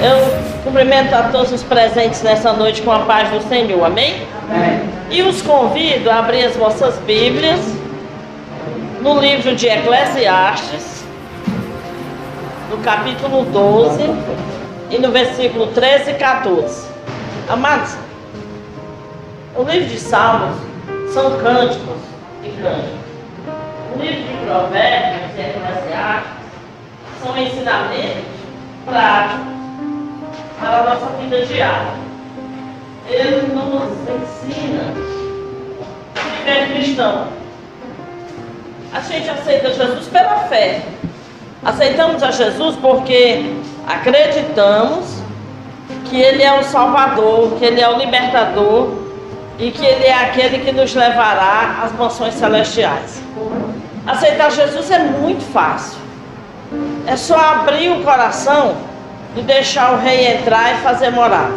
Eu cumprimento a todos os presentes nessa noite com a paz do Senhor, amém? amém? E os convido a abrir as vossas Bíblias no livro de Eclesiastes, no capítulo 12 e no versículo 13 e 14. Amados, o livro de Salmos são cânticos e cânticos. O livro de Provérbios e Eclesiastes são ensinamentos práticos para a nossa vida diária. Ele nos ensina a viver cristão. A gente aceita Jesus pela fé. Aceitamos a Jesus porque acreditamos que Ele é o Salvador, que Ele é o libertador e que Ele é aquele que nos levará às mansões celestiais. Aceitar Jesus é muito fácil. É só abrir o coração e deixar o rei entrar e fazer morada.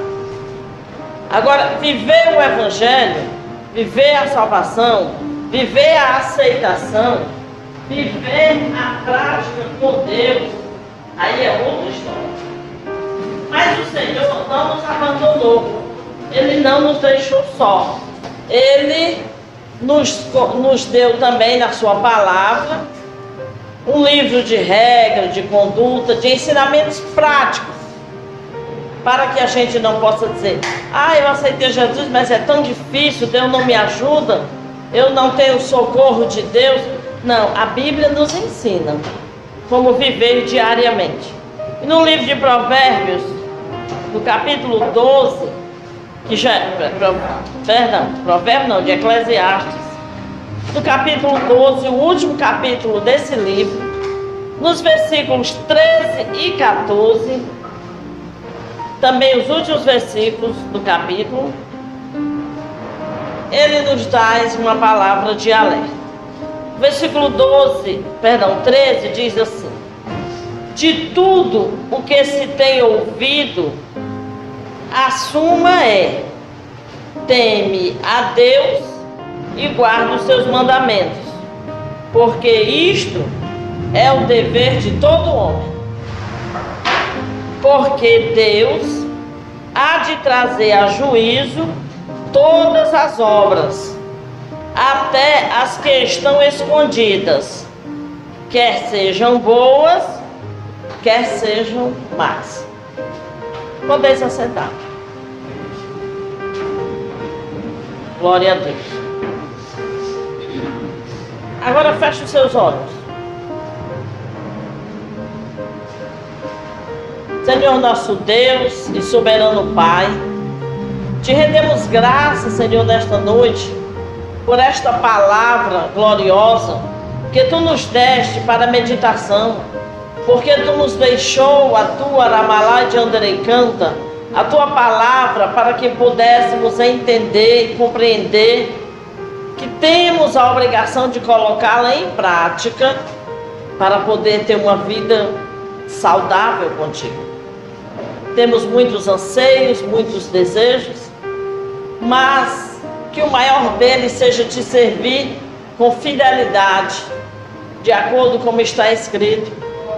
Agora, viver o evangelho, viver a salvação, viver a aceitação, viver a prática com Deus, aí é outra história. Mas o Senhor não nos abandonou. Ele não nos deixou só. Ele nos, nos deu também na sua palavra um livro de regras, de conduta, de ensinamentos práticos, para que a gente não possa dizer: ah, eu aceitei Jesus, mas é tão difícil, Deus não me ajuda, eu não tenho socorro de Deus. Não, a Bíblia nos ensina como viver diariamente. E no livro de Provérbios, no capítulo 12, que já é, perdão, Provérbio não, de Eclesiastes, no capítulo 12, o último capítulo desse livro, nos versículos 13 e 14, também os últimos versículos do capítulo, ele nos traz uma palavra de alerta. Versículo 12, perdão, 13 diz assim: De tudo o que se tem ouvido, a suma é: teme a Deus e guarda os seus mandamentos, porque isto é o dever de todo homem. Porque Deus há de trazer a juízo todas as obras, até as que estão escondidas, quer sejam boas, quer sejam más. Podeis assentar. Glória a Deus. Agora feche os seus olhos. Senhor nosso Deus e soberano Pai, te rendemos graças, Senhor, nesta noite, por esta palavra gloriosa que tu nos deste para meditação, porque tu nos deixou a tua Ramalá de Anderei Canta, a tua palavra para que pudéssemos entender e compreender que temos a obrigação de colocá-la em prática para poder ter uma vida saudável contigo. Temos muitos anseios, muitos desejos, mas que o maior deles seja te servir com fidelidade, de acordo com como está escrito,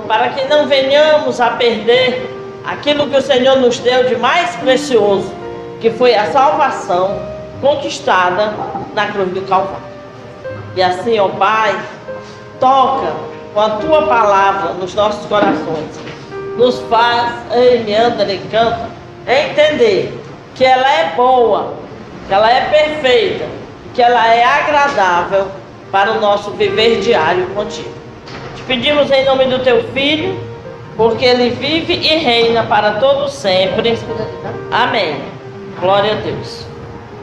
para que não venhamos a perder aquilo que o Senhor nos deu de mais precioso, que foi a salvação conquistada na cruz do Calvário. E assim, ó Pai, toca com a tua palavra nos nossos corações. Nos faz, ei, me anda, me canta, entender que ela é boa, que ela é perfeita, que ela é agradável para o nosso viver diário contigo. Te pedimos em nome do teu filho, porque ele vive e reina para todo sempre. Amém. Glória a Deus.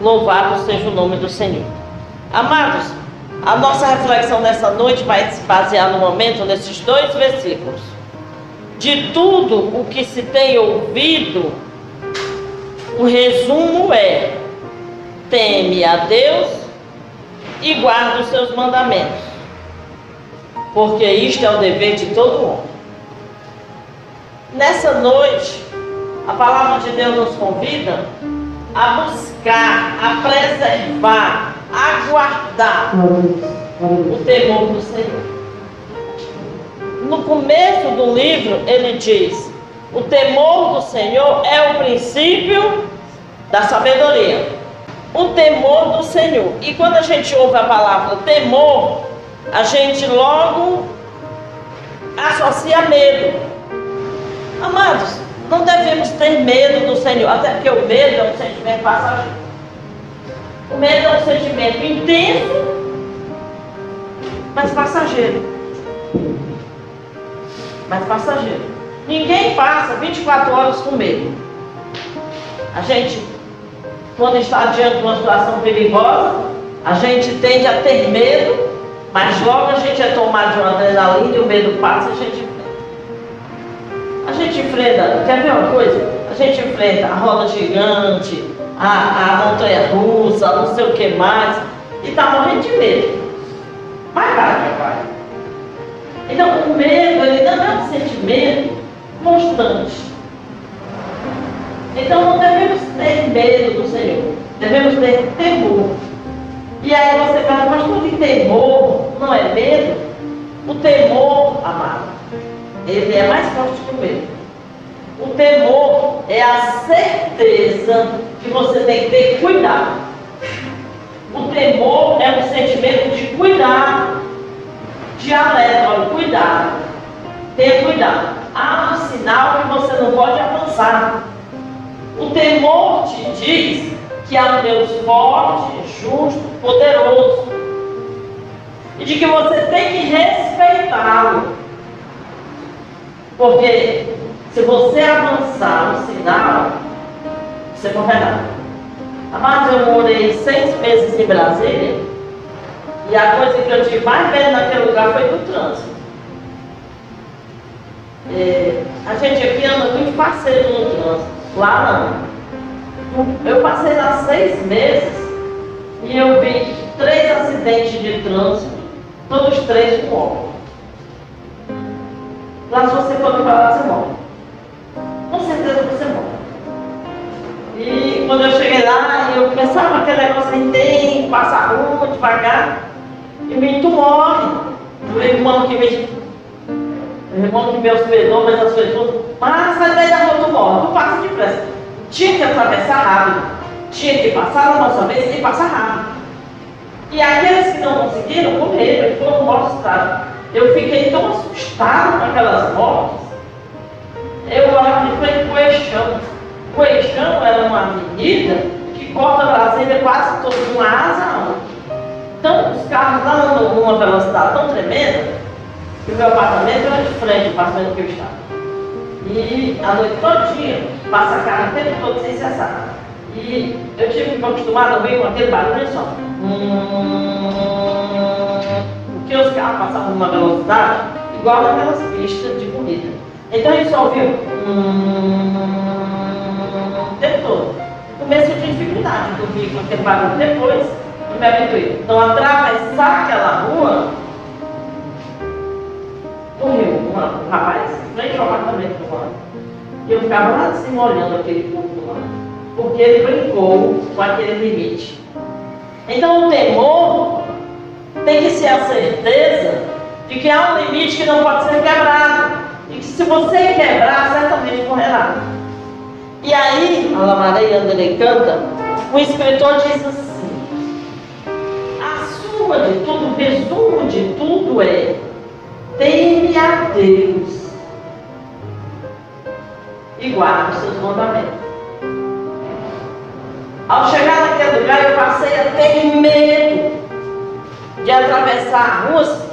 Louvado seja o nome do Senhor. Amados, a nossa reflexão nessa noite vai se basear no momento nesses dois versículos. De tudo o que se tem ouvido, o resumo é: teme a Deus e guarda os seus mandamentos, porque isto é o dever de todo homem. Nessa noite, a palavra de Deus nos convida a buscar, a preservar, a guardar o temor do Senhor. No começo do livro, ele diz: O temor do Senhor é o princípio da sabedoria. O temor do Senhor. E quando a gente ouve a palavra temor, a gente logo associa medo. Amados, não devemos ter medo do Senhor, até porque o medo é um sentimento passageiro. O medo é um sentimento intenso, mas passageiro. Mas passageiro. Ninguém passa 24 horas com medo. A gente, quando está diante de uma situação perigosa, a gente tende a ter medo, mas logo a gente é tomado de uma adrenalina e o medo passa e a gente a gente enfrenta, quer ver uma coisa? A gente enfrenta a roda gigante, a, a montanha russa, não sei o que mais, e está morrendo de medo. Vai, vai. Então o medo, ele não é um sentimento constante. Então não devemos ter medo do Senhor, devemos ter temor. E aí você fala, mas tudo temor não é medo? O temor, amado, ele é mais forte que o medo. O temor é a certeza que você tem que ter cuidado. O temor é um sentimento de cuidado, de alerta, cuidado. Tenha cuidado. Há um sinal que você não pode avançar. O temor te diz que há um Deus forte, justo, poderoso. E de que você tem que respeitá-lo. Porque se você avançar no sinal, você correrá. Amados, eu morei seis meses em Brasília e a coisa que eu tive mais medo naquele lugar foi do trânsito. É, a gente aqui anda muito parceiro no trânsito, lá não. Eu passei lá seis meses e eu vi três acidentes de trânsito, todos três com óculos. Lá se você for preparado, você morre. Com certeza você morre. E quando eu cheguei lá, eu pensava aquele negócio aí tem, passa a rua devagar, e me tu morre. O irmão que me. O irmão que me hospedou, mas as pessoas, mas sai daí da rua, tu morre, tu passa depressa. Tinha que atravessar rápido. Tinha que passar na nossa vez e passar rápido. E aqueles que não conseguiram, morreram, foram mortos? Eu fiquei tão assustado com aquelas mortes. Eu olhava de frente para o Eixão. O Eixão era uma avenida que corta Brasília quase toda uma asa a outra. Então os carros lá andam numa velocidade tão tremenda que o meu apartamento era de frente apartamento que eu estava. E a noite todinha passa carro o tempo todo sem cessar. E eu tive que me acostumar a ouvir com aquele barulho só. Hum, passavam numa velocidade igual naquelas pistas de corrida. Então ele só ouviu hum, o tempo todo. Começo de dificuldade de ouvir com aquele barulho depois, eu me habituei. Então atravessar aquela rua, morreu um, rapaz, frente ao apartamento do lado. E eu ficava lá assim olhando aquele corpo lá. Porque ele brincou com aquele limite. Então o temor tem que ser a certeza de que há um limite que não pode ser quebrado. E que se você quebrar, certamente morrerá. E aí, a Lamareia Andrei canta, o escritor diz assim: a suma de tudo, o resumo de tudo é teme a Deus e guarda os seus mandamentos. Ao chegar naquele lugar, eu passei a ter medo de atravessar a rua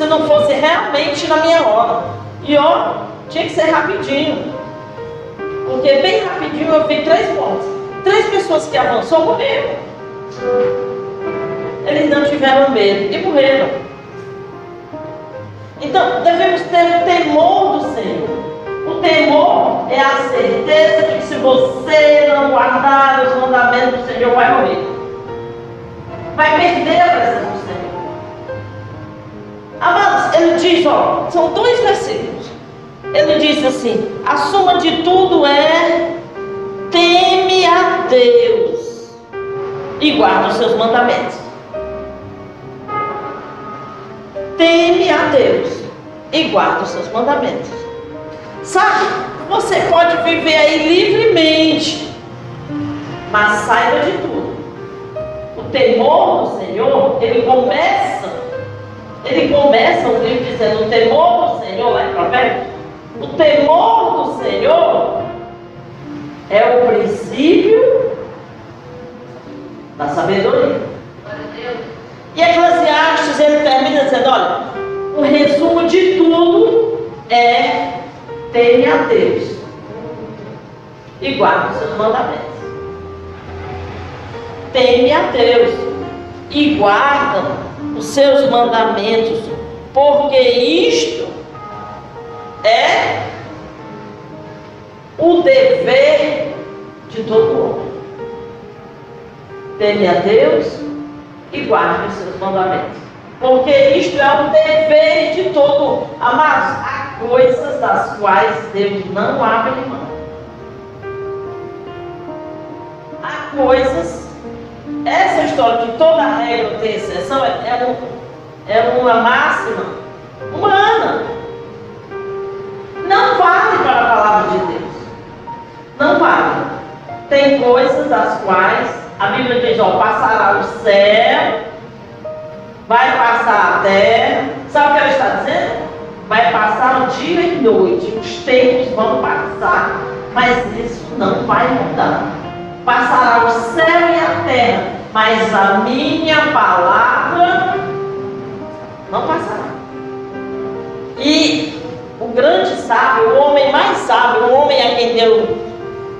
se não fosse realmente na minha hora. E ó, tinha que ser rapidinho. Porque bem rapidinho eu vi três mortes. Três pessoas que avançou morreram. Eles não tiveram medo e morreram. Então devemos ter o temor do Senhor. O temor é a certeza de que se você não guardar os mandamentos do Senhor, vai morrer. Vai perder a presença do Senhor. Amados, ele diz, ó, são dois versículos. Ele diz assim: a suma de tudo é teme a Deus e guarda os seus mandamentos. Teme a Deus e guarda os seus mandamentos. Sabe, você pode viver aí livremente, mas saiba de tudo. O temor do Senhor, ele começa, ele começa o livro dizendo, o temor do Senhor, lá em Provérbios, o temor do Senhor é o princípio da sabedoria. E Eclesiastes ele termina dizendo: olha, o resumo de tudo é teme a Deus e guarde os seus mandamentos. Teme a Deus e guarda os seus mandamentos, porque isto é o dever de todo homem. Teme a Deus e guarde os seus mandamentos. Porque isto é o dever de todo. Amados, há coisas das quais Deus não abre mão. Há coisas. Essa história de toda regra tem exceção é, é, um, é uma máxima humana. Não vale para a palavra de Deus. Não vale. Tem coisas das quais a Bíblia diz, ó, passará o céu, vai passar a terra. Sabe o que ela está dizendo? Vai passar o dia e noite, os tempos vão passar, mas isso não vai mudar. Passará o céu e a terra, mas a minha palavra não passará. E o grande sábio, o homem mais sábio, o homem a quem deu,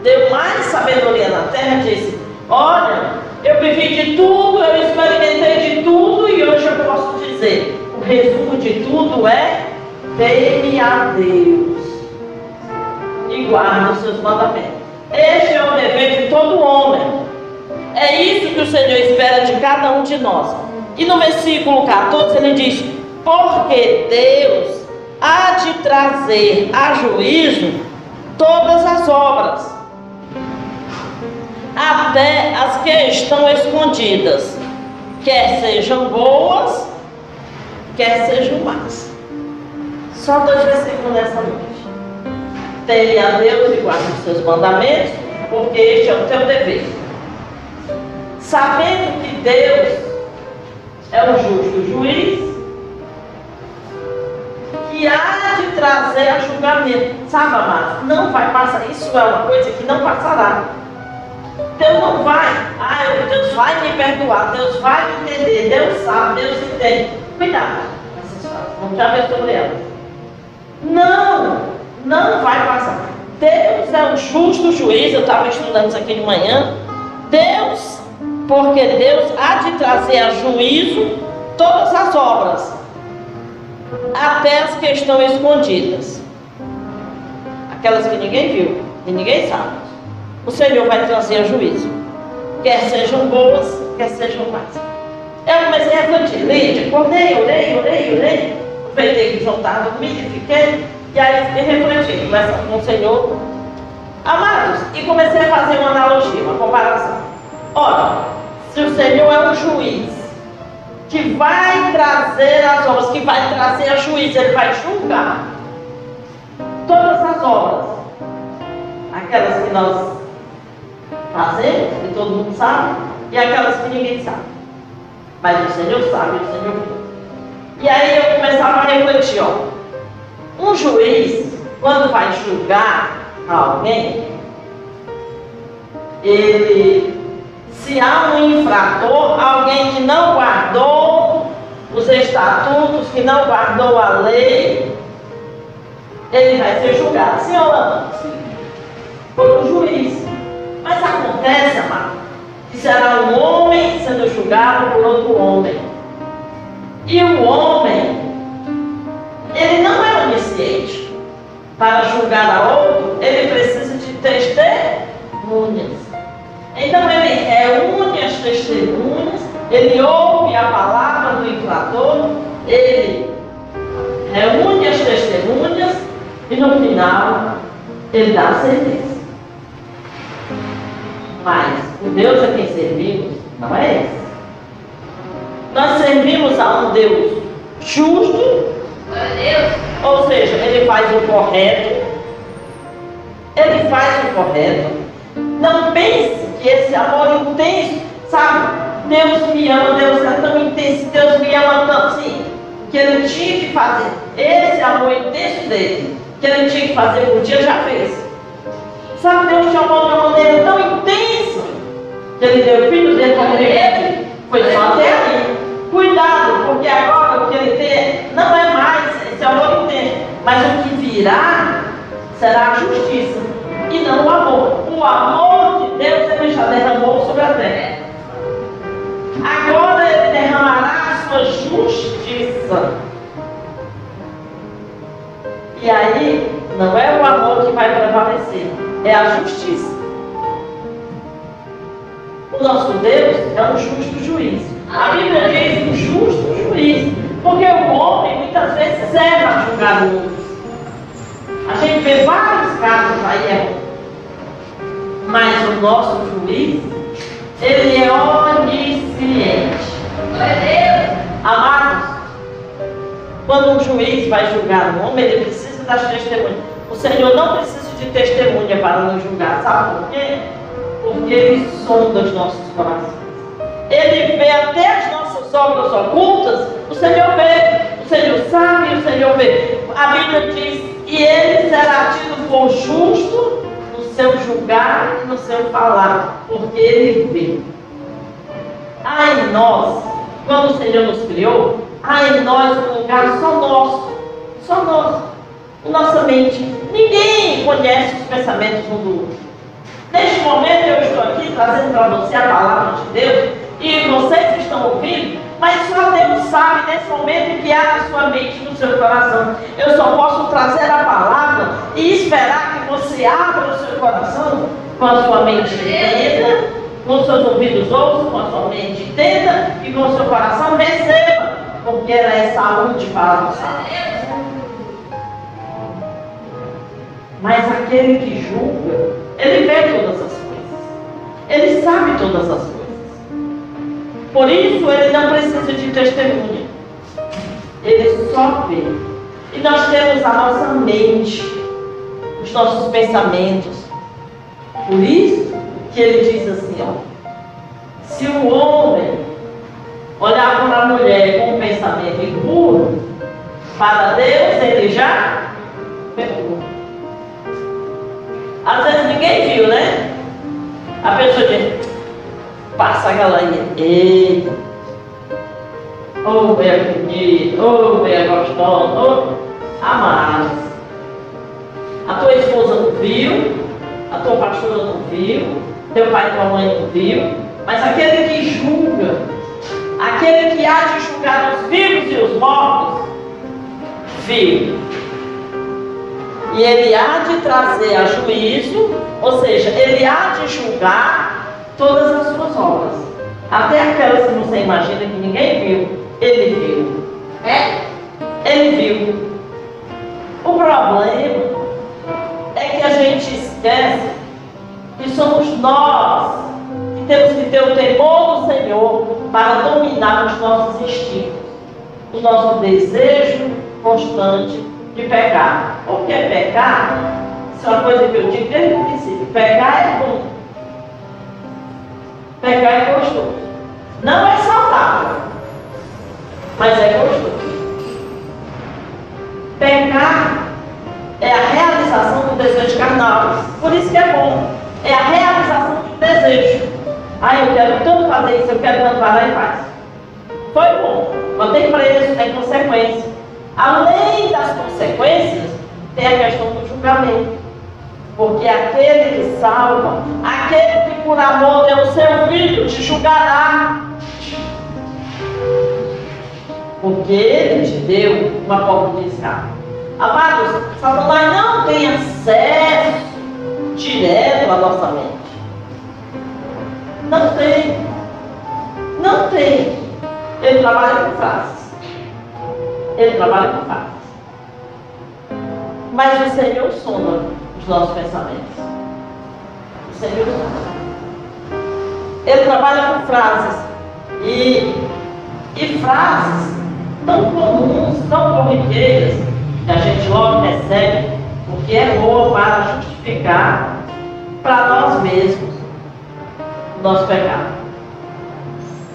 deu mais sabedoria na terra, disse: Olha, eu vivi de tudo, eu experimentei de tudo e hoje eu posso dizer: o resumo de tudo é teme a Deus e guarda os seus mandamentos. Este é o dever de todo homem. É isso que o Senhor espera de cada um de nós. E no versículo 14 ele diz: Porque Deus há de trazer a juízo todas as obras até as que estão escondidas, quer sejam boas, quer sejam más. Só dois versículos nessa noite. Teme a Deus e guarde os seus mandamentos, porque este é o teu dever. Sabendo que Deus é o justo juiz, que há de trazer a julgamento. Sabe, amados, não vai passar. Isso é uma coisa que não passará. Deus não vai, ah, Deus vai me perdoar, Deus vai me entender, Deus sabe, Deus entende. Cuidado vamos ver sobre elas. Não, não vai passar. Deus é um justo juiz, eu estava estudando isso aqui de manhã. Deus, porque Deus há de trazer a juízo todas as obras, até as que estão escondidas. Aquelas que ninguém viu e ninguém sabe o Senhor vai trazer a juízo. Quer sejam boas, quer sejam más. Eu comecei a refletir, Lídia, acordei, orei, orei, orei. Aproveitei que João estava dormindo e fiquei. E aí fiquei refletindo, conversando com o Senhor. Amados, e comecei a fazer uma analogia, uma comparação. Ora, se o Senhor é um juiz que vai trazer as obras, que vai trazer a juízo, ele vai julgar todas as obras, aquelas que nós fazer, que todo mundo sabe, e aquelas que ninguém sabe. Mas o Senhor sabe, o Senhor. E aí eu começava a refletir, ó. Um juiz, quando vai julgar alguém, ele, se há um infrator, alguém que não guardou os estatutos, que não guardou a lei, ele vai ser julgado. Sim ou não? Por um juiz. Mas acontece, amado, que será um homem sendo julgado por outro homem. E o homem, ele não é. Para julgar a outro, ele precisa de testemunhas. Então ele reúne as testemunhas, ele ouve a palavra do infrator, ele reúne as testemunhas e no final ele dá a sentença. Mas o Deus a quem servimos não é esse. Nós servimos a um Deus justo, ou seja, ele faz o correto, faz o correto. Não pense que esse amor intenso, sabe? Deus me ama, Deus é tão intenso, Deus me ama tanto assim, que ele tinha que fazer. Esse amor intenso dele, que ele tinha que fazer por dia, já fez. Sabe, Deus te amou de uma maneira tão intensa, que ele deu o filho dele ele. Foi só até ali. Cuidado, porque agora o que ele tem não é mais esse amor intenso, mas o que virá será a justiça e não o amor. O amor de Deus ele já derramou sobre a terra. Agora ele derramará a sua justiça. E aí, não é o amor que vai prevalecer, é a justiça. O nosso Deus é um justo juiz. A Bíblia diz um justo juiz. Porque o homem muitas vezes julgar outros. A gente vê vários casos aí, é. mas o nosso juiz, ele é onisciente. Amados, quando um juiz vai julgar um homem, ele precisa das testemunhas. O Senhor não precisa de testemunha para nos julgar, sabe por quê? Porque Ele sonda os nossos corações. Ele vê até as nossas obras ocultas, o Senhor vê, o Senhor sabe, o Senhor vê. A Bíblia diz, e ele será tido por justo no seu julgar e no seu falar, porque ele vê. Ai nós, quando o Senhor nos criou, ai nós um lugar só nosso, só nosso, nossa mente. Ninguém conhece os pensamentos um do outro. Neste momento eu estou aqui trazendo para você a palavra de Deus e vocês que estão ouvindo, mas só Deus sabe nesse momento em que há na sua mente, no seu coração. Eu só posso trazer a palavra e esperar que você abra o seu coração com a sua mente entenda, com seus ouvidos ouçam, com a sua mente entenda e com o seu coração receba, porque ela é saúde para a nossa Mas aquele que julga, ele vê todas as coisas. Ele sabe todas as coisas. Por isso ele não precisa de testemunha. Ele só vê. E nós temos a nossa mente, os nossos pensamentos. Por isso que ele diz assim, ó. Se o homem olhar para a mulher com um pensamento impuro, para Deus ele já pecou. Às vezes ninguém viu, né? A pessoa diz, passa a galinha. Eita! Ô, oh, meia bonita, ô, oh, gostosa, oh, amada. A tua esposa não viu, a tua pastora não viu, teu pai e tua mãe não viu, mas aquele que julga, aquele que há de julgar os vivos e os mortos, viu. E ele há de trazer a juízo, ou seja, ele há de julgar todas as suas obras. Até aquelas que você imagina que ninguém viu, ele viu. É? Ele viu. O problema é que a gente esquece que somos nós que temos que ter o temor do Senhor para dominar os nossos instintos, o nosso desejo constante de pecar. Porque pecar, isso é uma coisa que eu digo desde o princípio, pecar é bom. Pecar é gostoso. Não é saudável, mas é gostoso. Pecar é a realização do desejo carnal. Por isso que é bom. É a realização do desejo. Ah, eu quero tanto fazer isso, eu quero tanto parar e faz. Foi bom, mas tem preço, tem consequência. Além das consequências, tem a questão do julgamento. Porque aquele que salva, aquele que por amor deu o seu filho, te julgará. Porque ele te deu uma porta de escape. Amados, Satanás não tem acesso direto à nossa mente. Não tem. Não tem. Ele trabalha com frases. Ele trabalha com frases. Mas o Senhor sonda os nossos pensamentos. O Senhor Ele trabalha com frases e, e frases tão comuns, tão corriqueiras, que a gente logo recebe, porque é boa para justificar para nós mesmos o nosso pecado.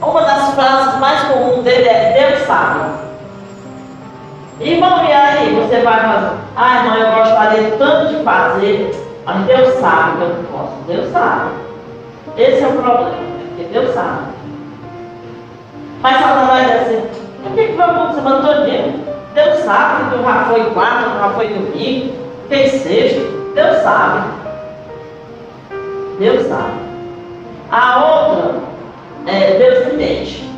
Uma das frases mais comuns dele é Deus sabe. Irmão, e aí você vai fazer? Ah, irmão, eu gostaria tanto de fazer, mas Deus sabe que eu não posso. Deus sabe. Esse é o problema, porque Deus sabe. Mas Satanás diz assim, por que, que vai acontecer todinha? Deus sabe que tu já foi quarta, tu já foi domingo, fez sexta. Deus sabe. Deus sabe. A outra, é, Deus entende.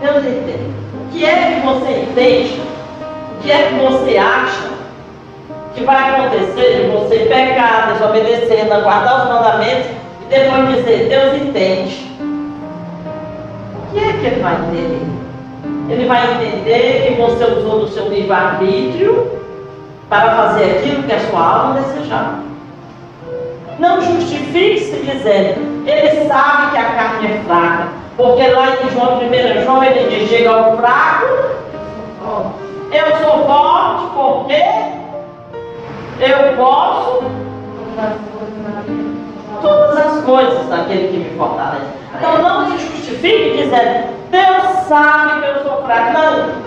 Deus entende. Que é que você entende? O que é que você acha que vai acontecer de você pecar, desobedecer, não guardar os mandamentos e depois dizer, Deus entende? O que é que ele vai entender? Ele vai entender que você usou do seu livre-arbítrio para fazer aquilo que a sua alma desejava. Não justifique-se dizendo, ele sabe que a carne é fraca, porque lá em João 1 João ele diz, chega ao fraco, eu sou forte porque eu posso todas as coisas daquele que me fortalece. Então não se justifique dizendo, Deus sabe que eu sou fraco. Não.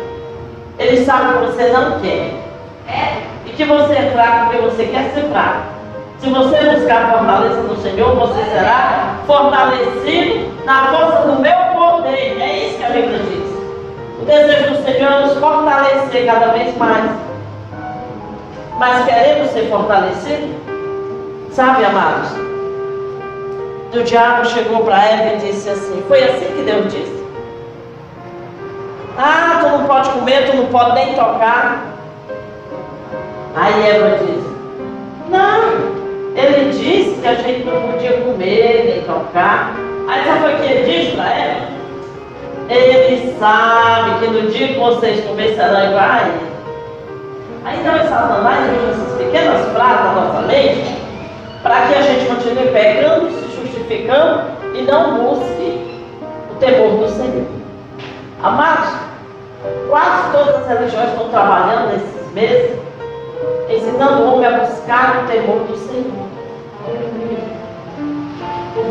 Ele sabe que você não quer. E que você é fraco porque você quer ser fraco. Se você buscar fortaleza no Senhor, você será fortalecido na força do meu poder. É isso que a Bíblia diz. O desejo do Senhor é nos fortalecer cada vez mais. Mas queremos ser fortalecidos? Sabe, amados? O diabo chegou para Eva e disse assim: Foi assim que Deus disse. Ah, tu não pode comer, tu não pode nem tocar. Aí Eva disse: Não, ele disse que a gente não podia comer nem tocar. Aí sabe o que ele disse para ela? Ele sabe que no dia que vocês começarão igual a ele. Aí então Satanás usa essas pequenas frases na nossa mente para que a gente continue pecando, se justificando e não busque o temor do Senhor. Amados, quase todas as religiões estão trabalhando nesses meses, ensinando o homem a buscar o temor do Senhor.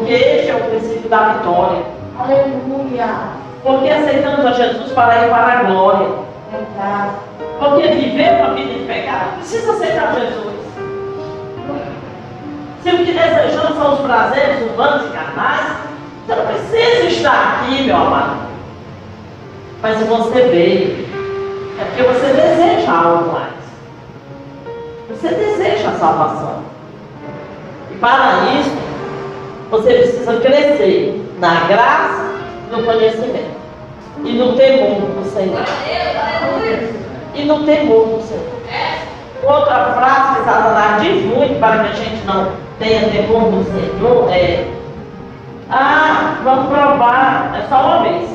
Porque este é o princípio da vitória. Aleluia. Porque aceitamos a Jesus para ir para a glória. Porque viver uma vida de pecado precisa aceitar Jesus. Se o que desejamos são os prazeres humanos e carnais, você não precisa estar aqui, meu amado. Mas você veio. É porque você deseja algo mais. Você deseja a salvação. E para isso, você precisa crescer na graça, no conhecimento e no temor do Senhor. E no temor do Senhor. Outra frase que Satanás diz muito para que a gente não tenha temor do Senhor é Ah, vamos provar, é só uma vez.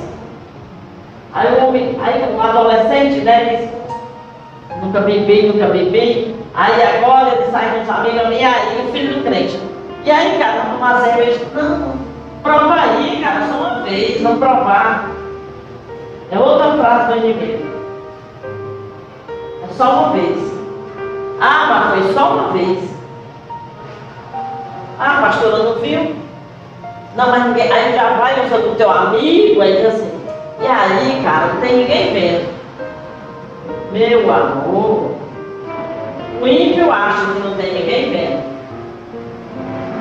Aí o homem, aí um adolescente, né, diz, nunca bebi, nunca bebi. Aí agora ele sai com os amigos, e aí o filho do crente. E aí, cara, uma cerveja, não, prova aí, cara, só uma vez, vamos provar. É outra frase do inimigo. É só uma vez. Ah, mas foi só uma vez. Ah, pastora, não viu? Não, mas ninguém, aí já vai usa do teu amigo, aí diz assim, e aí, cara, não tem ninguém vendo. Meu amor, o ímpio acha que não tem ninguém vendo.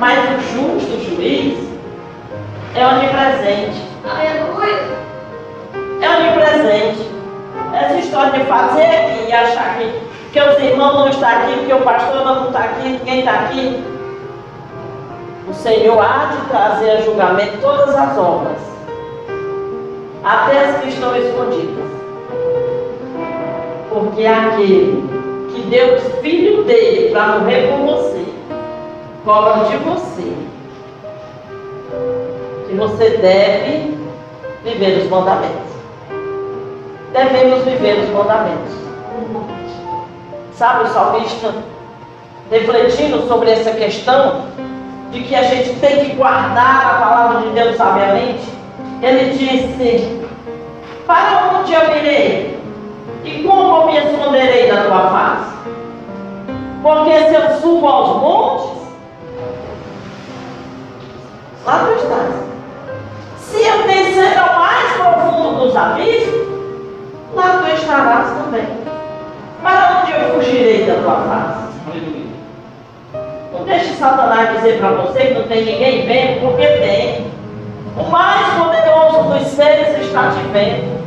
Mas o justo juiz é onipresente. Aleluia. É onipresente. Essa história de fazer aqui e achar que, que os irmãos não estão aqui, que o pastor não está aqui, ninguém está aqui. O Senhor há de trazer a julgamento todas as obras, até as que estão escondidas. Porque aquele que deu o filho dele para morrer por você, cobra de você que você deve viver os mandamentos. Devemos viver os mandamentos. Sabe o salmista refletindo sobre essa questão de que a gente tem que guardar a palavra de Deus sabiamente? Ele disse: Para onde eu irei? E como eu me esconderei da tua face? Porque se eu subo aos montes, lá tu estás. Se eu descer ao mais profundo dos abismos, lá tu estarás também. Para onde eu fugirei da tua face? Não deixe Satanás dizer para você que não tem ninguém vendo, porque tem. O mais poderoso dos seres está te vendo.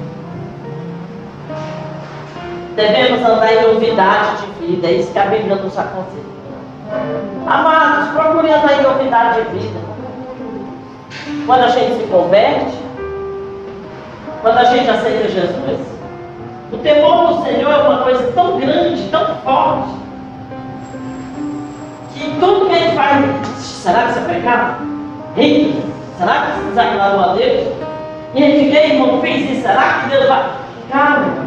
Devemos andar em novidade de vida, é isso que a Bíblia nos aconselha. Amados, procure andar em novidade de vida. Quando a gente se converte, quando a gente aceita Jesus, o temor do Senhor é uma coisa tão grande, tão forte, que tudo que gente faz, será que isso é pecado? Eita, será que isso desagradou a Deus? E a gente vê, irmão, fez isso, será que Deus vai. Calma,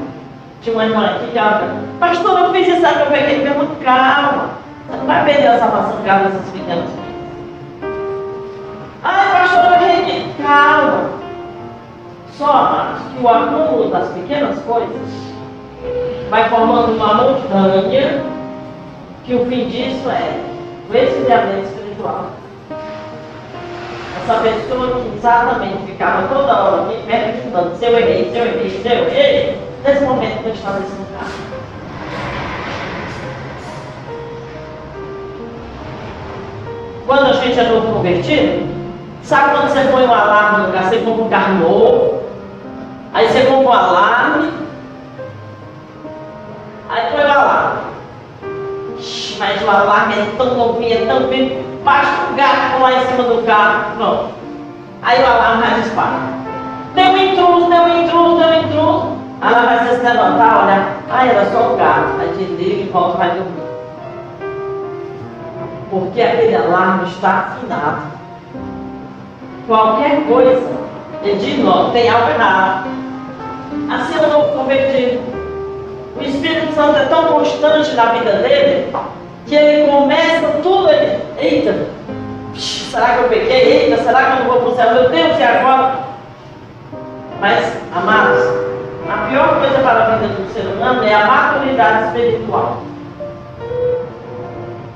tinha uma irmã aqui ela pastor, eu fiz isso, sabe que eu peguei mesmo, calma. Você não vai perder a salvação por causa dessas pequenas Ai, pastor, eu errei. Calma. Só, amados, que o acúmulo das pequenas coisas vai formando uma montanha, que o fim disso é o esfriamento espiritual. Essa pessoa que exatamente ficava toda hora me perguntando se eu errei, se eu errei, se eu errei, nesse momento não está nesse lugar. Quando a gente é novo convertido, sabe quando você põe um alarme no lugar, você compra um carro novo, aí você compra um alarme, aí põe o alarme. Mas o alarme é tão novinho, é tão bem, basta o gato lá em cima do carro, pronto. Aí o alarme vai disparar. Tem um intruso, tem um intruso, tem um intruso. Aí ela vai se levantar, olha, ah, era só o gato. Aí desliga e volta vai dormir. Porque aquele alarme está afinado. Qualquer coisa, ele diz logo, tem algo errado. Assim eu não convertido. O Espírito Santo é tão constante na vida dele que ele começa tudo, ele, eita, será que eu peguei? Eita, será que eu não vou para o céu? Meu Deus, e agora? Mas, amados, a pior coisa para a vida do ser humano é a maturidade espiritual.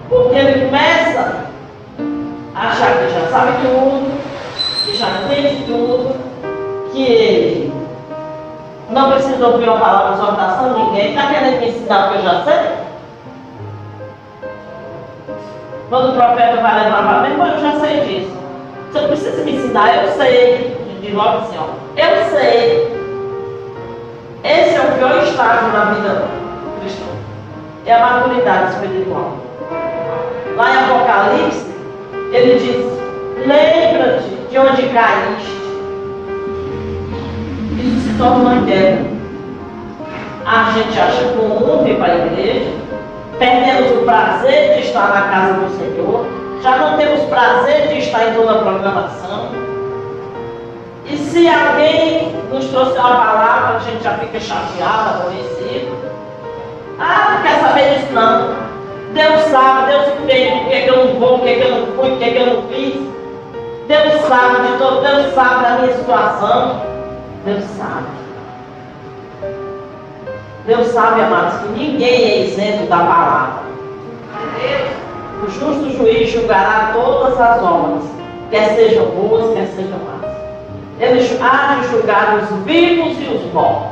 Porque ele começa a achar que já sabe tudo, que já entende tudo, que ele não precisa ouvir uma palavra de exortação de ninguém, está querendo me ensinar o que eu já sei? Quando o profeta vai levar para mim, eu já sei disso. Você precisa me ensinar, eu sei. De logo assim, ó. Eu sei. Esse é o pior estágio na vida cristã. É a maturidade espiritual. Lá em Apocalipse, ele diz: Lembra-te de onde caíste. Isso se torna uma guerra. A gente acha comum vir para a igreja, perdemos o prazer de estar na casa do Senhor, já não temos prazer de estar em toda a programação. E se alguém nos trouxe uma palavra, a gente já fica chateado, aborrecido. Ah, não quer saber disso não. Deus sabe, Deus entende por que, que eu não vou, por que, que eu não fui, por que, que eu não fiz. Deus sabe de todo, Deus sabe da minha situação. Deus sabe. Deus sabe, amados, que ninguém é isento da palavra. O justo juiz julgará todas as obras, quer sejam boas, quer sejam más. Ele há de julgar os vivos e os mortos.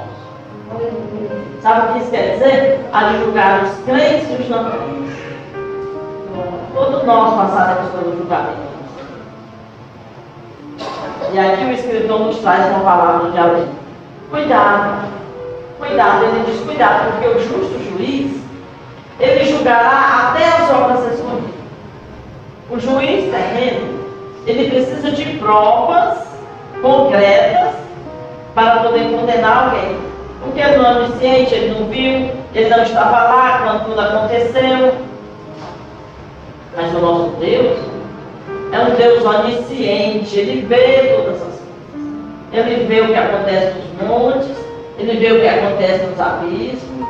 Sabe o que isso quer dizer? Há de julgar os crentes e os não crentes. Todos nós passaremos pelo julgamento. E aqui o escritor nos traz uma palavra de além. Cuidado, cuidado, ele diz cuidado, porque o justo juiz, ele julgará até as obras escondidas. O juiz terreno, ele precisa de provas concretas para poder condenar alguém. Porque ele não é onisciente, ele não viu, ele não estava lá quando tudo aconteceu. Mas o nosso Deus é um Deus onisciente, ele vê todas as coisas. Ele vê o que acontece nos montes, ele vê o que acontece nos abismos.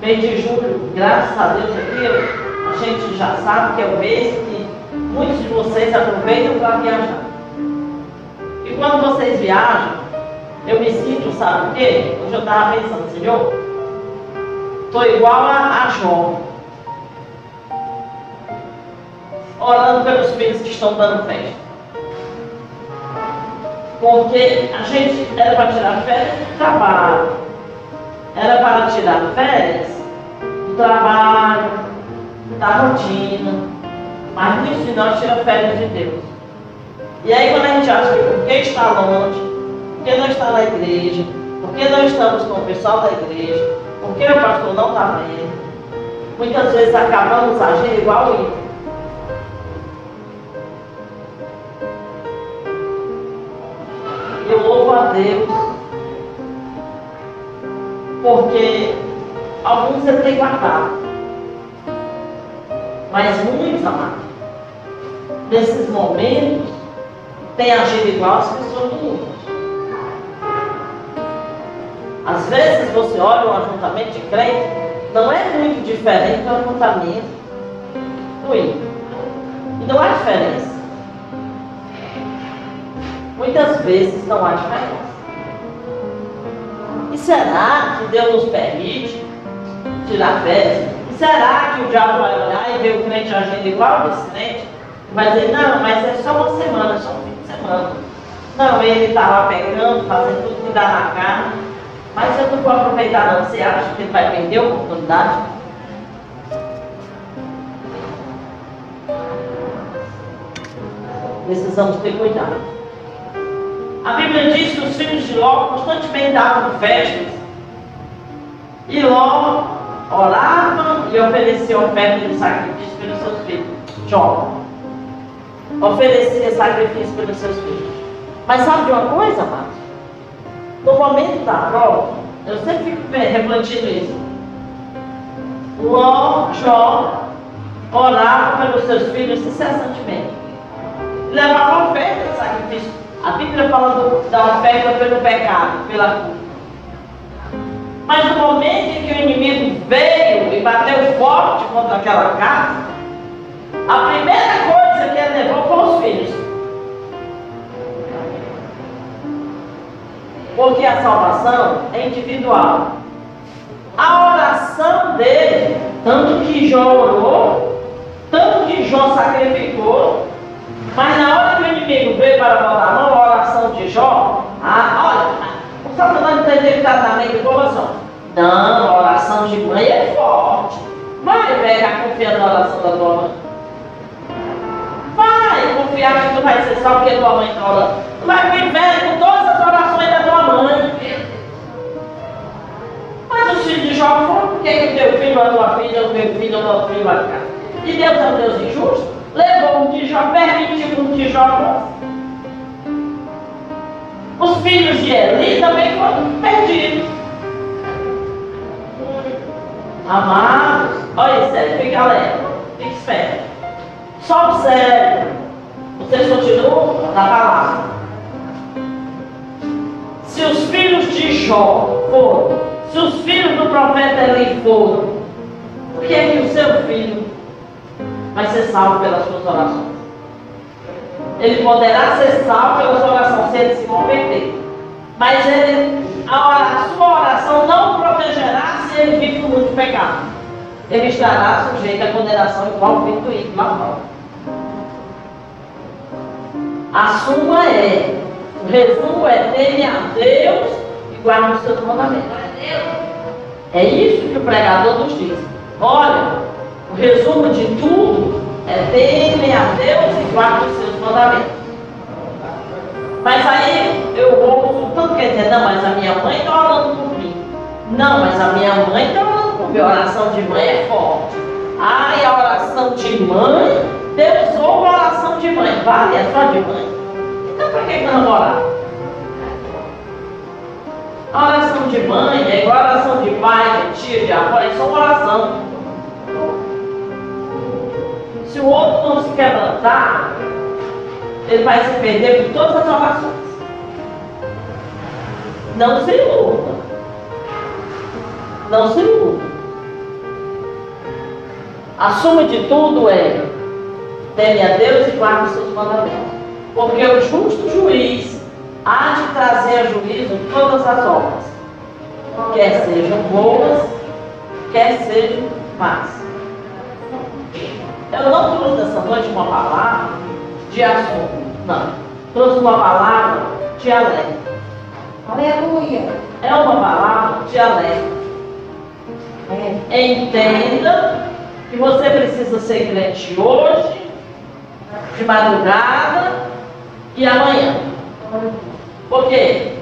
Mês de julho, graças a Deus aqui, a gente já sabe que é o mês que muitos de vocês aproveitam para viajar. E quando vocês viajam, eu me sinto, sabe o quê? Hoje eu estava pensando, Senhor, Estou igual a, a Jó. Orando pelos filhos que estão dando festa. Porque a gente era para tirar férias do trabalho. Era para tirar férias do trabalho, da rotina. Mas no fim nós tiramos férias de Deus. E aí quando a gente acha que porque está longe, porque não está na igreja, porque não estamos com o pessoal da igreja, porque o pastor não está vendo, muitas vezes acabamos agindo igual ele. Eu louvo a Deus, porque alguns eu tenho guardado, mas muitos, amados, nesses momentos, têm agido igual as pessoas do mundo. Às vezes você olha um ajuntamento de crente, não é muito diferente do ajuntamento do ímpio. E não há diferença. Muitas vezes não há diferença. E será que Deus nos permite tirar férias? E será que o diabo vai olhar e ver o crente agindo igual esse crente? Vai dizer, não, mas é só uma semana, é só um fim de semana. Não, ele estava pegando, fazendo tudo que dá na carne. Mas eu não vou aproveitar não. Você acha que ele vai perder a oportunidade? Precisamos ter cuidado. A Bíblia diz que os filhos de Ló constantemente davam festas. E Ló orava e oferecia oferta de sacrifício pelos seus filhos. Jó. Oferecia sacrifício pelos seus filhos. Mas sabe de uma coisa, amados? No momento da prova, eu sempre fico refletindo isso. Ló, Jó, orava pelos seus filhos incessantemente. Levava oferta de sacrifício. A Bíblia fala do, da oferta pelo pecado, pela culpa. Mas no momento em que o inimigo veio e bateu forte contra aquela casa, a primeira coisa que ele levou foram os filhos. Porque a salvação é individual. A oração dele, tanto que Jó orou, tanto que Jó sacrificou, mas na hora que o inimigo veio para botar a mão, a oração de Jó, ah, olha, o Satanás não entendeu exatamente como assim. Não, a oração de mãe é forte. Vai pegar confiando na oração da tua mãe. Vai confiar que tu vai ser só porque tua mãe está orando. Tu vai viver com todas as orações da tua mãe. Mas os filhos de Jó foram porque o teu filho, a tua filha, o teu filho, o teu filho vai ficar. E Deus é um Deus injusto. Levou um Jó, permitiu um Jó. Os filhos de Eli também foram perdidos. Amados, olha isso aí, fica alerta, fica esperto. Só observe. Vocês continuam na palavra. Se os filhos de Jó foram, se os filhos do profeta Eli foram, por que, é que o seu filho vai ser salvo pelas suas orações? Ele poderá ser salvo pelas orações se ele se converter. Mas ele, a, a sua oração não o protegerá se ele vive no mundo de pecado. Ele estará sujeito à condenação igual o do ímpio lá fora. A suma é, o resumo é teme a Deus e guarde os seus mandamentos. É isso que o pregador nos diz. Olha, o resumo de tudo é teme a Deus e guarde os seus mandamentos. Mas aí eu ouço tanto quer dizer, não, mas a minha mãe está orando por mim. Não, mas a minha mãe está orando por mim. A oração de mãe é forte. Ai, a oração de mãe, Deus ouve a oração de mãe. Vale, é só de mãe. Então para que não orar? A oração de mãe é igual a oração de pai, de tia, de avó, é só oração. Se o outro não se quebrantar, ele vai se perder por todas as orações. Não se iluda. Não se iluda. A suma de tudo é teme a Deus e guarde os seus mandamentos. Porque o justo juiz há de trazer a juízo todas as obras, quer sejam boas, quer ser mais. Eu não trouxe essa noite uma palavra de assunto, não. Trouxe uma palavra de alerta. Aleluia. É uma palavra de alerta. É. Entenda que você precisa ser crente hoje, de madrugada e amanhã. Por quê?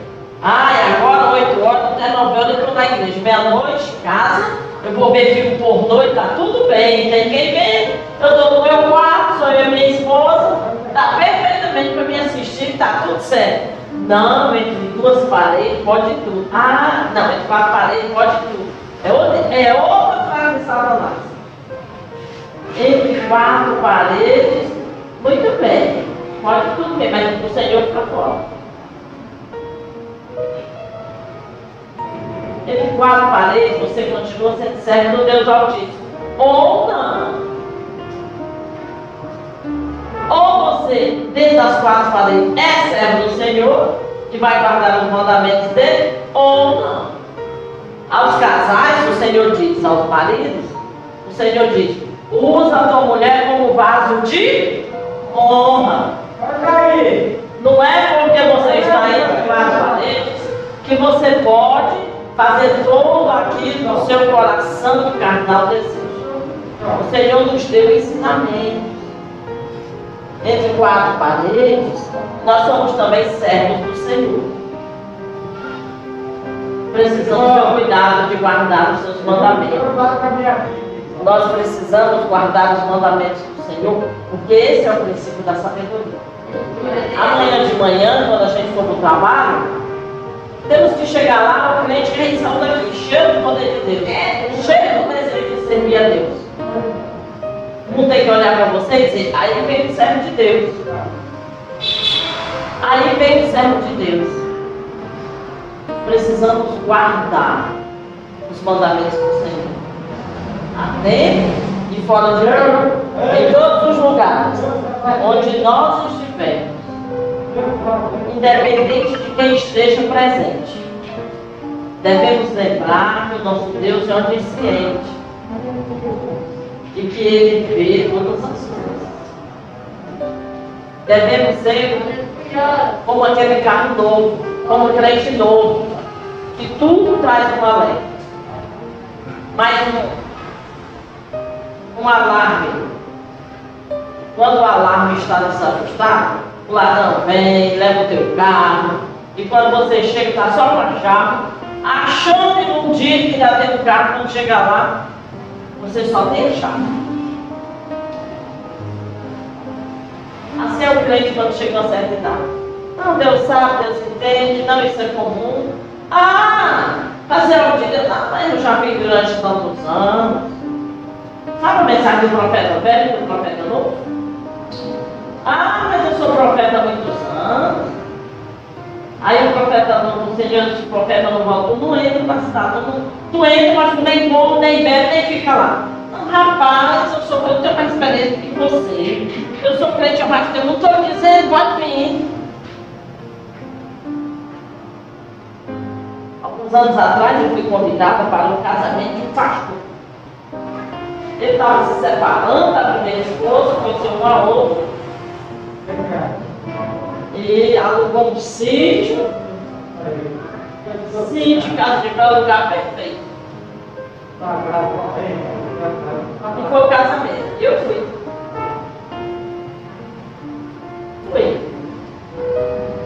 Ai, agora 8 horas, até 9 horas eu estou na igreja. Meia-noite, casa, eu vou ver filme pornô e tá tudo bem. Tem quem vê. Eu estou no meu quarto, sou eu e minha esposa. Tá perfeitamente para me assistir, tá tudo certo. Não, entre duas paredes pode tudo. Ah, não, entre quatro paredes pode tudo. É outra, é outra frase de Satanás. Entre quatro paredes, muito bem. Pode tudo bem, mas o Senhor fica fora. Entre quatro paredes, você continua sendo servo do Deus Altíssimo. Ou não. Ou você, dentro das quatro paredes, é servo do Senhor, que vai guardar os mandamentos dele, ou não. Aos casais, o Senhor diz, aos maridos, o Senhor diz, usa a tua mulher como vaso de honra. Não é porque você está entre quatro paredes que você pode fazer todo aquilo no seu coração carnal desejo. O Senhor nos deu ensinamento. Entre quatro paredes, nós somos também servos do Senhor. Precisamos ter cuidado de guardar os seus mandamentos. Nós precisamos guardar os mandamentos do Senhor, porque esse é o princípio da sabedoria. Amanhã de manhã, quando a gente for para o trabalho, temos que chegar lá, o cliente que a gente saiu daqui, cheio do poder de Deus, cheio do desejo de servir a Deus. Não tem que olhar para você e dizer, aí vem o servo de Deus. Aí vem o servo de Deus. Precisamos guardar os mandamentos do Senhor. Dentro e fora de Deus. Em todos os lugares onde nós estivermos. Independente de quem esteja presente. Devemos lembrar que o nosso Deus é onisciente e que Ele vê todas as coisas. Devemos ser como aquele carro novo, como crente novo, que tudo traz um alerta. Mas um, um alarme. Quando o alarme está desajustado, o ladrão vem, leva o teu carro, e quando você chega, está só com a chave, achando que num dia que já tem o carro, quando chega lá, você só tem a chave. Assim é o crente quando chega a certa idade. Não, Deus sabe, Deus entende, não, isso é comum. Ah, fazer auditoria, não, mas eu já vi durante tantos anos. Sabe a mensagem do profeta velho e do profeta novo? Ah, mas eu sou profeta há muitos anos. Aí o profeta novo, o Senhor disse, o profeta não volta, não entra na cidade, não, tu entra, mas tu nem come, nem bebe, nem fica lá. Rapaz, eu sou eu tenho mais experiência que você. Eu sou crente há mais tempo, não estou dizendo, pode vir. Alguns anos atrás eu fui convidada para um casamento de pastor. Ele estava se separando da primeira esposa, conheceu uma outra. E alugou um sítio. Sítio, casa de praia, lugar perfeito. E foi o casamento. Eu fui. Fui.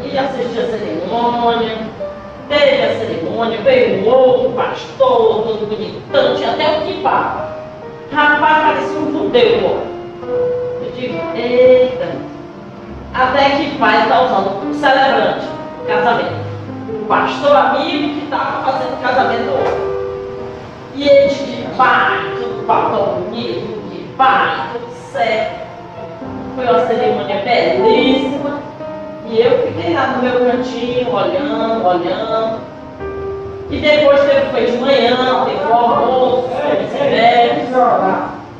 E assisti a cerimônia. Teve a cerimônia, veio um outro pastor, todo bonitão, tinha até o que. Rapaz, parecia um judeu. Eu digo, eita. Até que pai está usando o celebrante, casamento. Pastor amigo que estava fazendo casamento. E ele de pai, tudo papel bonito, de pai, tudo certo. Foi uma cerimônia belíssima. E eu fiquei lá no meu cantinho, olhando, olhando. E depois teve, foi de manhã, teve o almoço, teve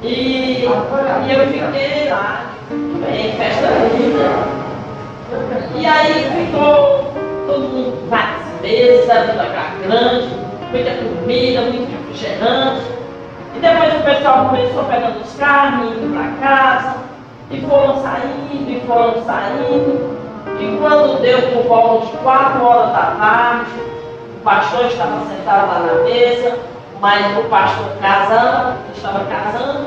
e, e eu fiquei lá, em festa linda. E aí ficou todo mundo, várias mesas, muita grande, muita comida, muito refrigerante. E depois o pessoal começou pegando os carros, indo para casa, e foram saindo, e foram saindo. E quando deu por volta de quatro horas da tarde, pastor estava sentado lá na mesa, mas o pastor casando, estava casando,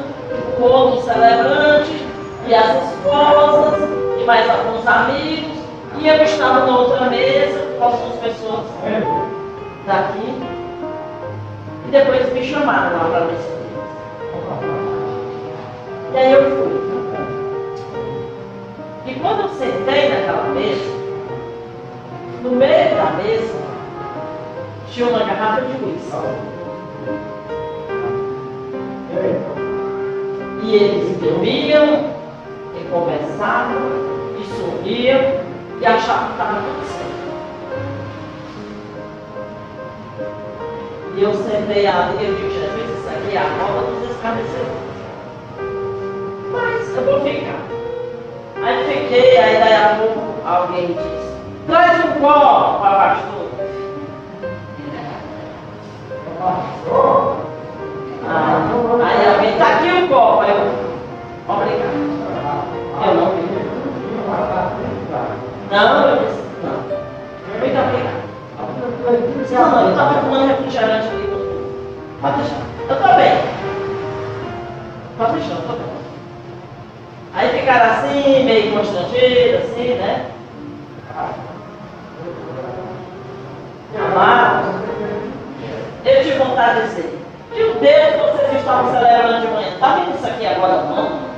o outro celebrante, e as esposas, e mais alguns amigos, e eu estava na outra mesa com algumas pessoas daqui, e depois me chamaram lá para mesa. E aí eu fui. E quando eu sentei naquela mesa, no meio da mesa, tinha uma garrafa de uísque. E eles bebiam, e conversavam, e sorriam, e achavam que estava tudo certo. E eu sentei ali e eu disse, Jesus, isso aqui é a roda dos escarnecedores. Mas eu vou ficar. Aí fiquei, aí daí a pouco alguém disse, traz um copo para pastor. Aí, aí alguém, está aqui o copo. Aí eu, obrigado. Eu não vi. Não, eu disse, não. Muito obrigado. Não, não, eu estava tomando refrigerante ali. Pode deixar. Eu estou bem. Pode deixar, eu estou bem. Aí ficaram assim, meio constrangidos, assim, né? Amados, vontade de dizer, meu Deus, vocês estavam celebrando de manhã, está vendo isso aqui agora não?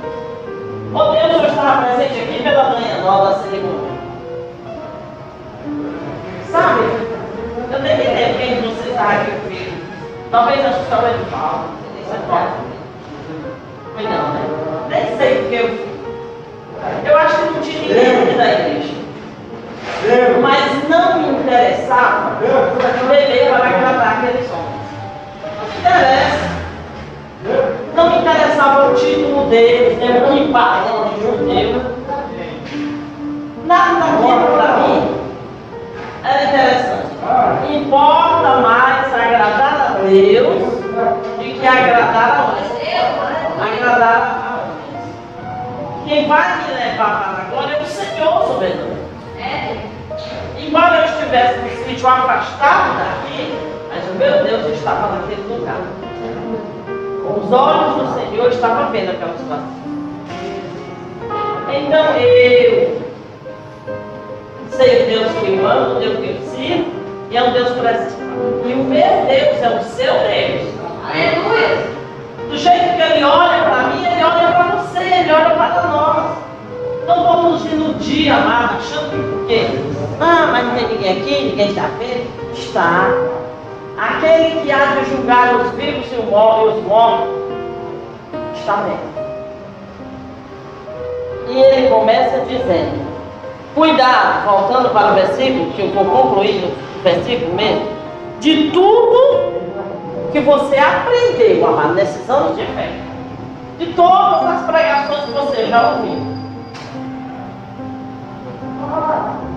Oh Deus, eu estava presente aqui pela manhã nova cerimônia. Sabe? Eu nem me lembro quem de vocês estava aqui comigo. Talvez acho que só o Edivaldo, isso é claro. Foi não, né? Nem sei porque eu fui. Eu acho que não tinha ninguém aqui da igreja. Mas não me interessava beber para agradar aqueles homens. Não me interessa. Não me interessava o título deles, nem o que falam de judeu. Nada daquilo para mim era interessante. Importa mais agradar a Deus do que agradar a homens. Agradar a homens. Quem vai me levar para a glória é o Senhor soberano. Embora eu estivesse no sítio afastado daqui, meu Deus estava naquele lugar. Com os olhos do Senhor estava vendo aquela situação. Então eu sei o Deus que eu amo, o Deus que eu sirvo, e é um Deus presente. E o meu Deus é o seu Deus. Aleluia. Do jeito que ele olha para mim, ele olha para você, ele olha para nós. Não vamos nos iludir, amado, achando que porque, ah, mas não tem ninguém aqui, ninguém está vendo. Está. Aquele que há de julgar os vivos e os mortos, está vendo. E ele começa dizendo, cuidado, voltando para o versículo, que eu vou concluir no versículo mesmo, de tudo que você aprendeu, amado, nesses anos de fé. De todas as pregações que você já ouviu.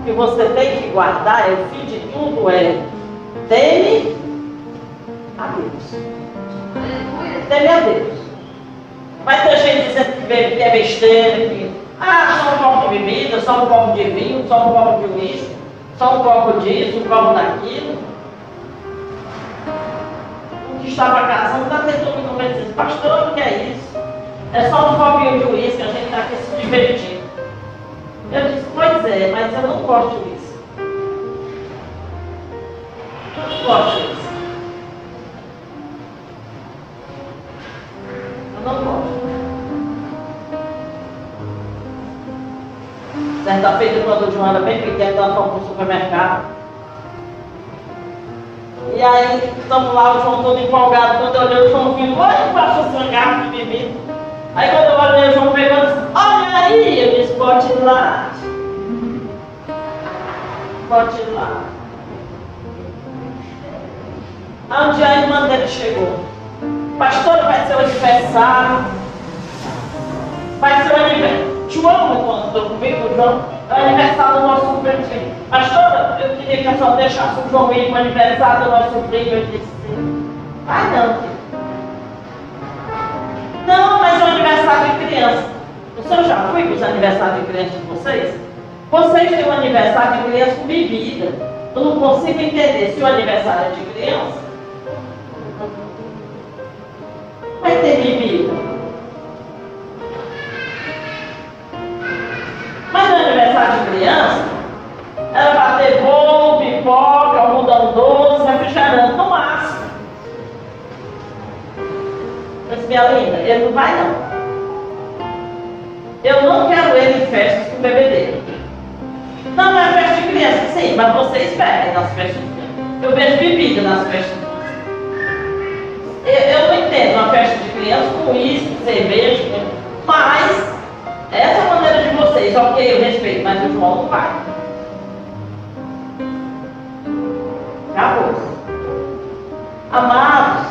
Que você tem que guardar, é o fim de tudo é teme a Deus. Teme a Deus. Vai ter gente dizendo que é besteira, que ah, só um copo de bebida, só um copo de vinho, só um copo de uísque, só um copo disso, um copo daquilo. Um que estava casando está tentando me convencer, pastor, o que é isso? É só um copinho de uísque, a gente está aqui se divertindo. Eu disse, pois é, mas eu não gosto disso. Eu não gosto disso. Não gosto. Certa feita, quando o João era bem pequeno, nós fomos para o supermercado. E aí, estamos lá, o João todo empolgado. Quando eu olhei o João vindo, olha, passou assim, uma garrafa de bebida. Aí, quando eu olhei, o João pegou disse, olha aí, eu disse, ir lá. Ir lá. Dia a irmã dele chegou. Pastor, vai ser o aniversário. Vai ser o aniversário. João, estou comigo, João, é o aniversário do nosso sobrinho. Pastor, eu queria que a senhora deixasse o João ir para o aniversário do nosso sobrinho. Eu disse, ah não, filho. aniversário de criança. O senhor já foi para os aniversários de criança de vocês? Vocês têm um aniversário de criança com bebida. Eu não consigo entender se o aniversário é de criança. Vai ter bebida. Mas no aniversário de criança, era para ter bolo, pipoca, algodão doce, refrigerante, no máximo. Mas minha linda, ele não vai não. Eu não quero ele em festas com bebedeiro. Não é festa de criança, sim, mas vocês bebem nas festas. Eu vejo bebida nas festas eu, eu não entendo uma festa de criança com isso, cerveja, mas essa é maneira de vocês, ok, eu respeito, mas o João não vai. Acabou. Amados,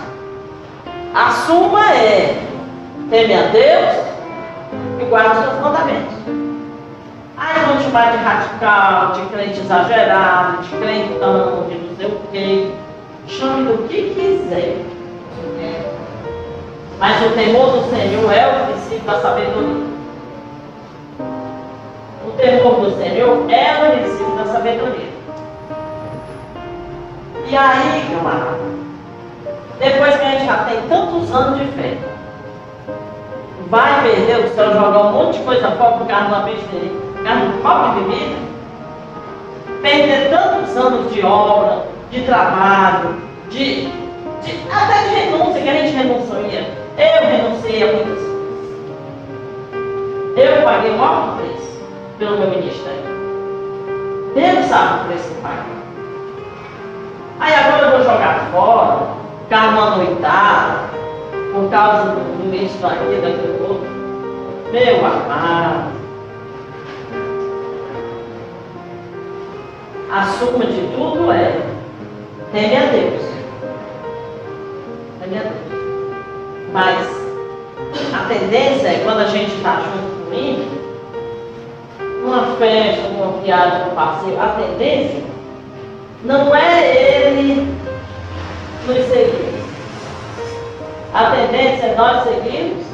a suma é teme a Deus e guarda os seus mandamentos. Aí vão chamar de radical, de crente exagerado, de crentão, de não sei o quê. Chame do que quiser. Mas o temor do Senhor é o princípio da sabedoria. O temor do Senhor é o princípio da sabedoria. E aí, camarada, depois que a gente já tem tantos anos de fé, vai perder o céu jogar um monte de coisa fora por causa uma besteira, por causa de copo de bebida, perder tantos anos de obra, de trabalho, de, de até de renúncia, que a gente renuncia eu renunciei a muitas coisas. Eu paguei o maior preço pelo meu ministério. Deus sabe o preço que paguei. Aí agora eu vou jogar fora, ficar uma noitada, por causa do, isso daqui, daquilo outro. Meu amado. A suma de tudo é teme a Deus. Mas a tendência é quando a gente está junto com ele, numa festa, numa viagem, num passeio, a tendência não é ele nos seguir. A tendência é nós seguirmos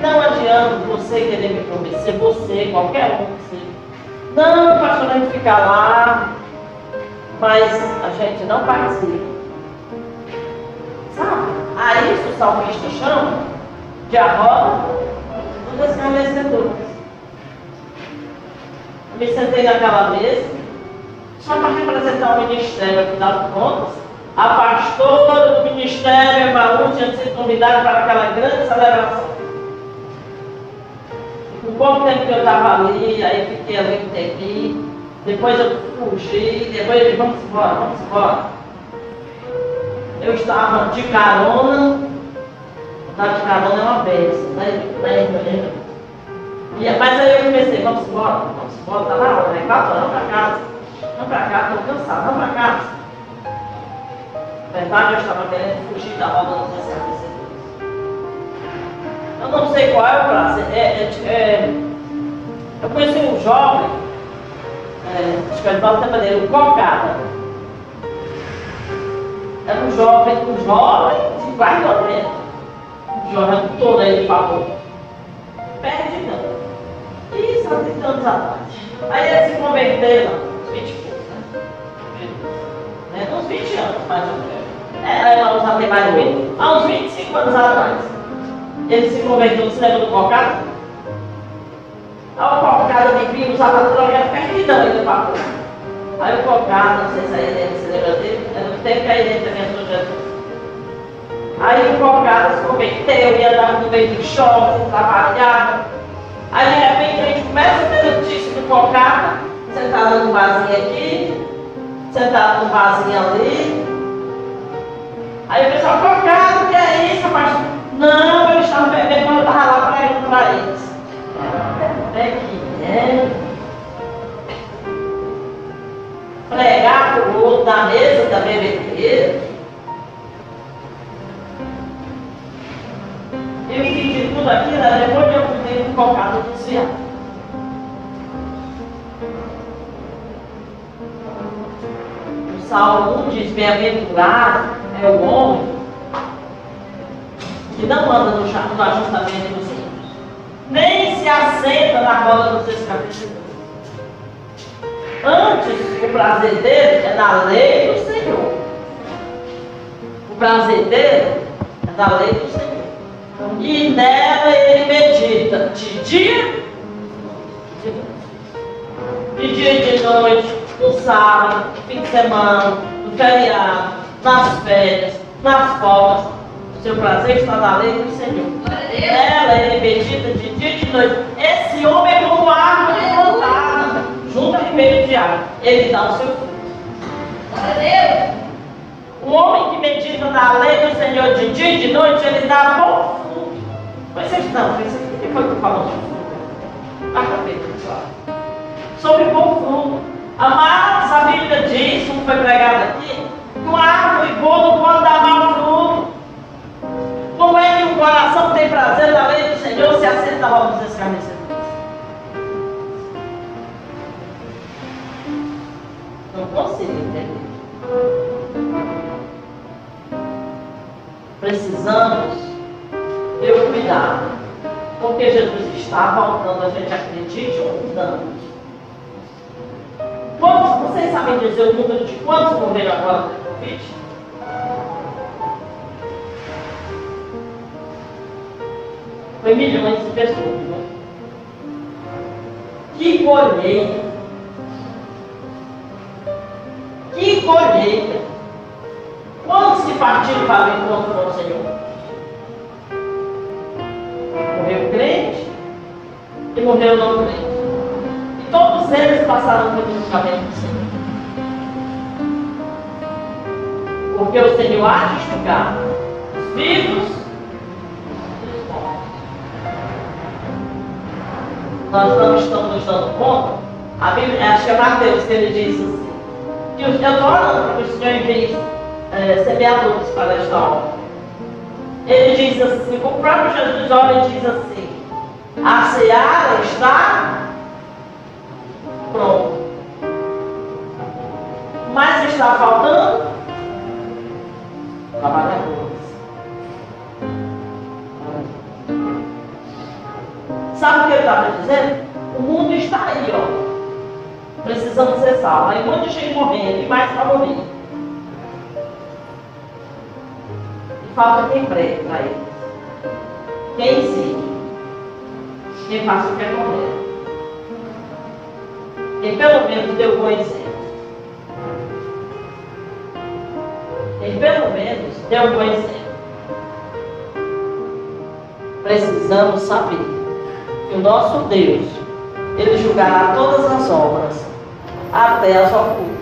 Não adianta você querer me convencer, você, qualquer um que seja. Não, pastor, a ficar lá, mas a gente não participa. Sabe? A isso o salmista chama de a roda dos escarnecedores. Eu me sentei naquela mesa só para representar o ministério, afinal de contas. A pastora do ministério Emaú tinha sido convidada para aquela grande celebração. Com pouco tempo que eu estava ali, aí fiquei ali um. Depois eu fugi, depois eu disse, vamos embora, vamos embora eu estava de carona, estar de carona é uma bênção, né? né? E, mas aí eu comecei, vamos embora, vamos embora, tá hora, né? Quatro horas, para casa, vamos para casa, estou cansado, vamos para casa. Na verdade, eu estava querendo fugir da roda dos escravecedores. Eu não sei qual é o prazer. É, é, é, eu conheci um jovem, é, acho que ele fala até maneira, um cocada. Era um jovem, um jovem de quase 90. Um jovem todo de favor. Perde não. Isso há 30 anos atrás. Aí ele se converteu, uns 20 e né? né? Uns 20 anos, mais ou menos. É, aí lá uns até mais ou menos. Há uns 25 anos atrás. Ele se converteu no cinema do cocado. Aí o cocado de vinho usava droga, aí do favor. Aí o cocado, não sei se aí você lembra dele, era no tempo que a gente também entrou Jesus. Aí o cocado se converteu, ia andar no meio do shopping, trabalhava. Aí de repente a gente começa a ter notícia do cocado, sentado num vasinho aqui, sentado num vasinho ali. Aí o pessoal, cocado, que é isso, rapaz? Não, eu estava bebendo, mas eu estava lá pregando para eles. É que é pregar para o outro na mesa da bebedeira. Eu entendi tudo aquilo, depois eu fui um cocado desviado. O Salmo 1 diz, bem-aventurado é o homem que não anda no, no ajustamento dos ímpios, nem se assenta na roda dos escarnecedores. Antes, o prazer dele é na lei do Senhor. O prazer dele é na lei do Senhor. E nela ele medita de dia, de dia e de noite, no sábado, no fim de semana, no feriado, nas férias, nas folgas. O seu prazer está na lei do Senhor. Nela ele medita de dia e de noite. Esse homem é como árvore plantada, de água. Ele dá o seu fruto. O homem que medita na lei do Senhor de dia e de noite, ele dá bom mas vocês não, isso aqui foi que falou sobre fruto. Quarta-feira, pessoal. Sobre bom fruto. Amados, a Bíblia diz, como foi pregado aqui, que uma árvore boa não pode dar mau fruto. Como é que o coração tem prazer na lei do Senhor se aceita a roda dos escarnecedores? Não consigo entender. Precisamos ter cuidado. Porque Jesus está voltando, a gente acredite ou não. Quantos, vocês sabem dizer o número de quantos morreram agora do Covid? Foi milhões de pessoas. Né? Que colheita! Colheita! Quantos que partiram para o encontro com o Senhor? morreu crente e morreu não crente. E todos eles passaram pelo julgamento do Senhor. Porque o Senhor há de julgar os vivos e os mortos. Nós não estamos nos dando conta. A Bíblia, acho que é Mateus que ele diz assim, que eu estou orando que o Senhor envie é, semeadores para esta obra. Ele diz assim, o próprio Jesus olha e diz assim, a seara está pronta. Mas está faltando trabalhadores. Sabe o que ele estava dizendo? O mundo está aí, ó. Precisando ser salvo. Aí um monte de morrendo e mais para morrer. falta quem prega para eles. Quem ensina. Quem faça o que é correto. Quem pelo menos deu bom exemplo. Quem pelo menos deu bom exemplo. Precisamos saber que o nosso Deus, Ele julgará todas as obras, até as ocultas.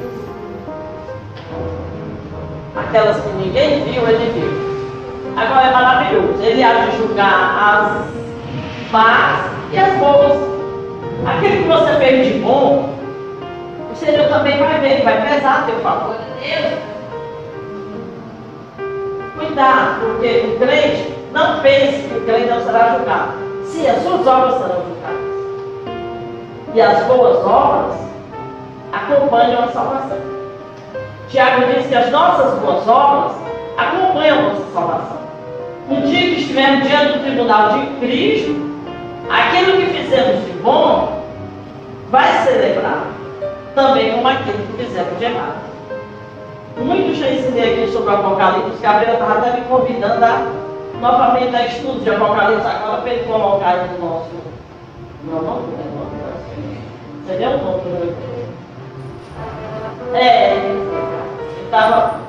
Aquelas que ninguém viu, Ele viu. Agora é maravilhoso. Ele há de julgar as más e as boas. Aquilo que você fez de bom, o Senhor também vai ver, vai pesar teu favor. Cuidado, porque o crente não pense que o crente não será julgado. Sim, as suas obras serão julgadas. E as boas obras acompanham a salvação. Tiago diz que as nossas boas obras acompanham a nossa salvação. No dia que estivermos diante do tribunal de Cristo, aquilo que fizemos de bom vai ser lembrado, também como aquilo que fizemos de errado. Muito já ensinei aqui sobre o Apocalipse, Gabriel estava até me convidando a novamente dar estudo de Apocalipse agora para ele colocar no nosso. Não, não, não, não. Seria o nome É, estava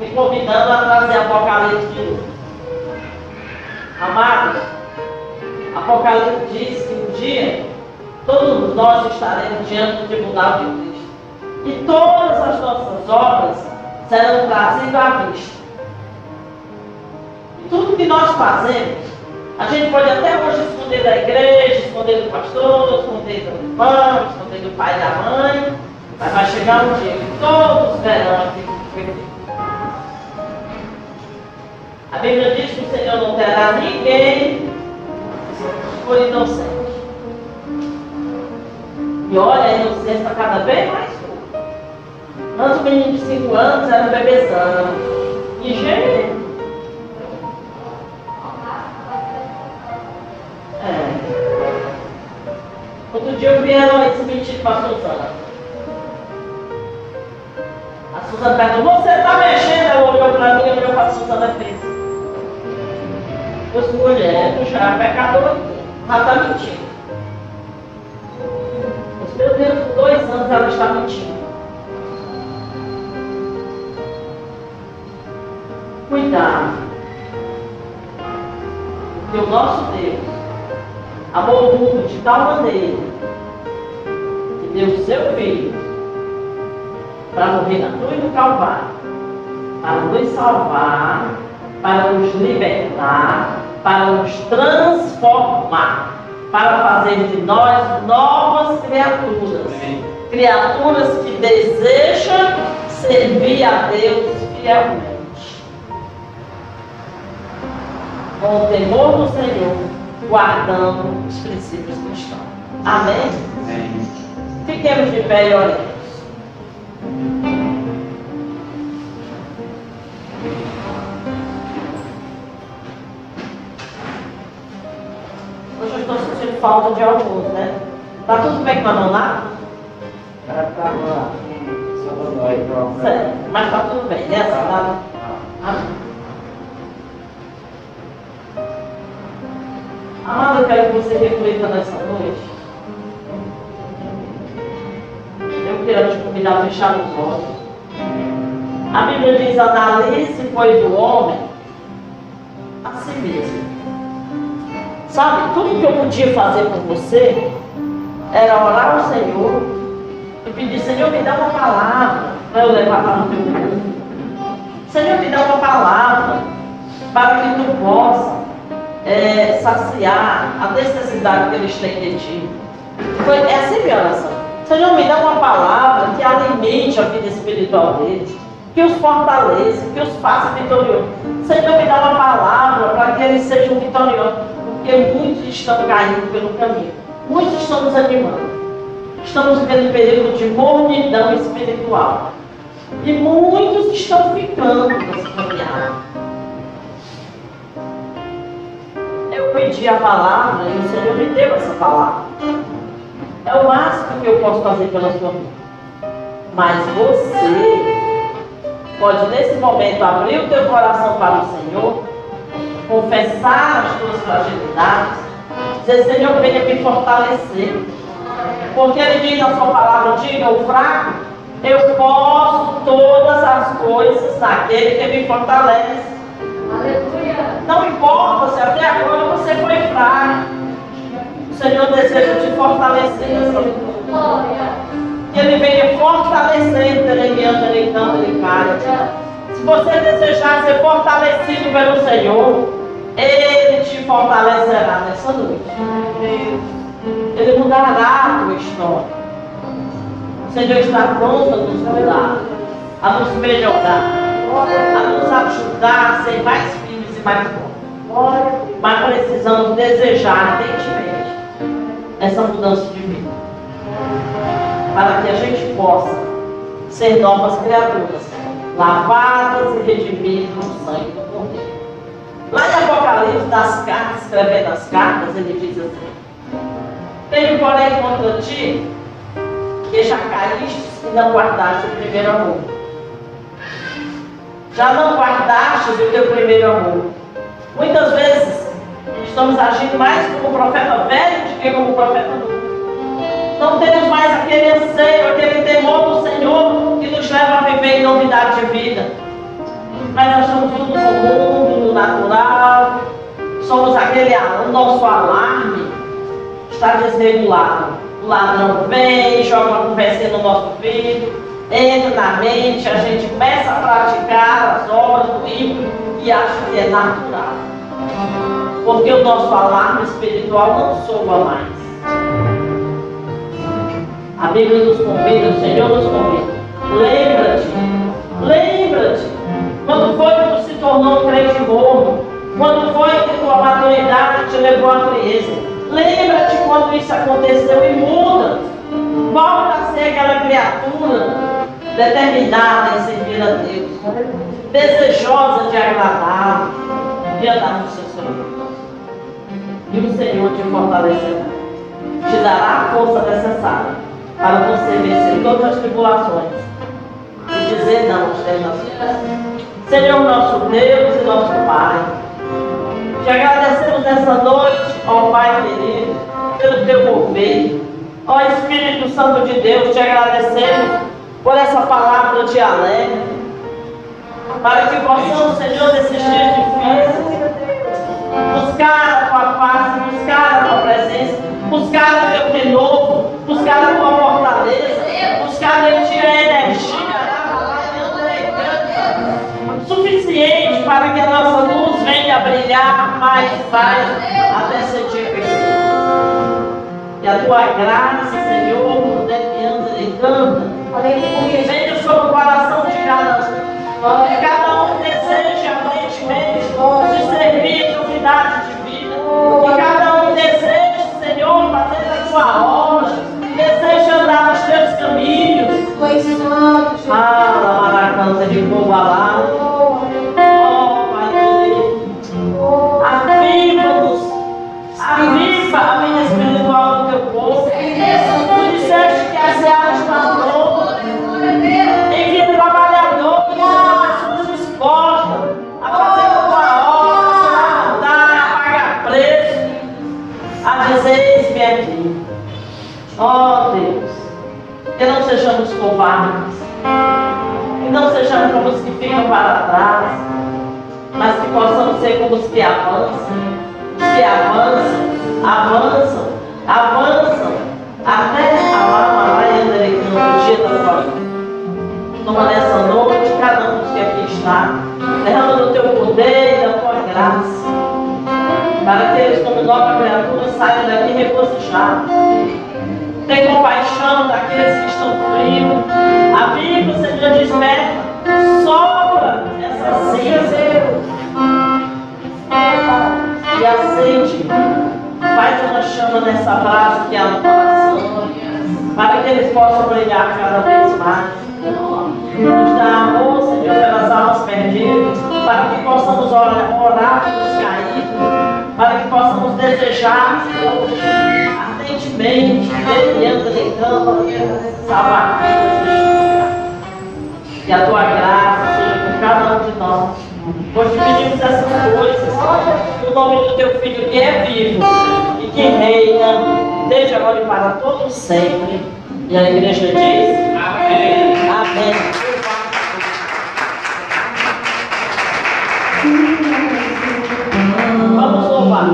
me convidando a trazer Apocalipse de novo. Amados, Apocalipse diz que um dia todos nós estaremos diante do tribunal de Cristo. E todas as nossas obras serão trazidas à vista. E tudo que nós fazemos, a gente pode até hoje esconder da igreja, esconder do pastor, esconder do irmão, esconder do pai e da mãe, mas vai chegar um dia que todos verão aquilo que foi. A Bíblia diz que o Senhor não terá ninguém que for inocente. E olha, a inocência está cada vez mais curta. Antes o menino de 5 anos era bebezão, ingênuo. É. Outro dia eu vi ela esse mentir para os anos. A Suzana perguntou, você está mexendo? Ela olhou para mim e olhou para a Suzana fez. Eu sou mulher, tu já é pecador, já está mentindo. Mas, meu Deus, dois anos ela está mentindo. Cuidado. Porque o nosso Deus amou o mundo de tal maneira que deu o seu filho para morrer na cruz do Calvário, para nos salvar, para nos libertar, para nos transformar, para fazer de nós novas criaturas. Criaturas que desejam servir a Deus fielmente. Com o temor do Senhor, guardando os princípios cristãos. Amém? Amém. Fiquemos de pé e oremos. Hoje eu estou sentindo falta de alguns, né? Tá tudo bem com a Noná? Ela pronto. Sério, mas tá tudo bem, né? Tá- Amém. Amado, eu quero que você reflita nessa noite. Eu quero te convidar a fechar os olhos. A Bíblia diz: analise, pois, o homem a si mesmo. Sabe, tudo que eu podia fazer por você era orar ao Senhor e pedir: Senhor, me dá uma palavra para eu levar para o teu mundo. Senhor, me dá uma palavra para que tu possa é, saciar a necessidade que eles têm de ti. Foi, é assim minha oração. Senhor, me dá uma palavra que alimente a vida espiritual deles, que os fortaleça, que os faça vitoriosos. Senhor, me dá uma palavra para que eles sejam vitoriosos, porque muitos estão caindo pelo caminho, muitos estão desanimando. Estamos vivendo um período de mornidão espiritual. E muitos estão ficando nessa caminhada. Eu pedi a palavra e o Senhor me deu essa palavra. É o máximo que eu posso fazer pela sua vida. Mas você pode nesse momento abrir o teu coração para o Senhor, confessar as tuas fragilidades, dizer, Senhor, venha me fortalecer. Porque ele diz na sua palavra, diga o fraco, eu posso todas as coisas naquele que me fortalece. Aleluia. Não importa se até agora você foi fraco. Senhor deseja te fortalecer. Glória. Que Ele venha fortalecendo, teremiando, deitando, ele cai. Se você desejar ser fortalecido pelo Senhor, Ele te fortalecerá nessa noite. Ele mudará a tua história. O Senhor está pronto a nos mudar, a nos melhorar, a nos ajudar a ser mais firmes e mais fortes. Mas precisamos desejar ardentemente essa mudança de vida. Para que a gente possa ser novas criaturas, lavadas e redimidas no sangue do Cordeiro. Lá em Apocalipse, das cartas, escrevendo as cartas, ele diz assim: Tenho, porém, contra ti que já caíste e não guardaste o primeiro amor. Já não guardaste o teu primeiro amor. Muitas vezes estamos agindo mais como profeta velho do que como profeta novo. Não temos mais aquele anseio, aquele temor do Senhor que nos leva a viver em novidade de vida. Mas nós estamos tudo no mundo, no natural. Somos aquele, o nosso alarme está desregulado. O ladrão vem, joga uma conversinha no nosso ouvido, entra na mente, a gente começa a praticar as obras do ímpio e acha que é natural. Porque o nosso alarme espiritual não soa mais. A Bíblia nos convida, o Senhor nos convida. Lembra-te, lembra-te. Quando foi que tu se tornou um crente morno? Quando foi que tua maturidade te levou à frieza? Lembra-te quando isso aconteceu e muda. Volta a ser aquela criatura determinada em servir a Deus, desejosa de agradá-lo, de andar no seu Senhor. E o Senhor te fortalecerá. te dará a força necessária para você vencer todas as tribulações e dizer não aos teus Senhor nosso Deus e nosso Pai, te agradecemos nessa noite, ó Pai querido, pelo teu mover. Ó Espírito Santo de Deus, te agradecemos por essa palavra de alegre, para que possamos, Senhor, nesses dias difíceis, buscar a tua paz, buscar a tua presença, buscar o teu renovo, buscar a tua fortaleza, buscar em ti a energia suficiente para que a nossa luz venha a brilhar mais e mais até ser dia perfeito. E a tua graça, Senhor, anda e canta, venha sobre o coração de cada um. Novidade de vida. Que cada um deseje, Senhor, fazer a tua obra. Deseje andar nos teus caminhos. Ah, Lamaracanta de povo alado. Aviva covardes, que não sejamos como os que ficam para trás, mas que possamos ser como os que avançam. Que avançam, avançam, avançam, até a Lama no dia da glória. Toma nessa noite, cada um dos que aqui está, derrama do teu poder e da tua graça, para que eles, como nova criatura, saiam daqui regozijados. Tem compaixão e. Faz uma chama nessa brasa que há no coração, para que eles possam brilhar cada vez mais. Nos dá amor, Senhor, pelas almas perdidas, para que possamos orar, orar pelos caídos, para que possamos desejar, ardentemente, de campo, salvar vidas E a tua graça seja com cada um de nós. Nós pedimos essas coisas no nome do teu Filho que é vivo e que reina desde agora e para todos sempre. E a igreja diz: Amém. Amém. Vamos louvar.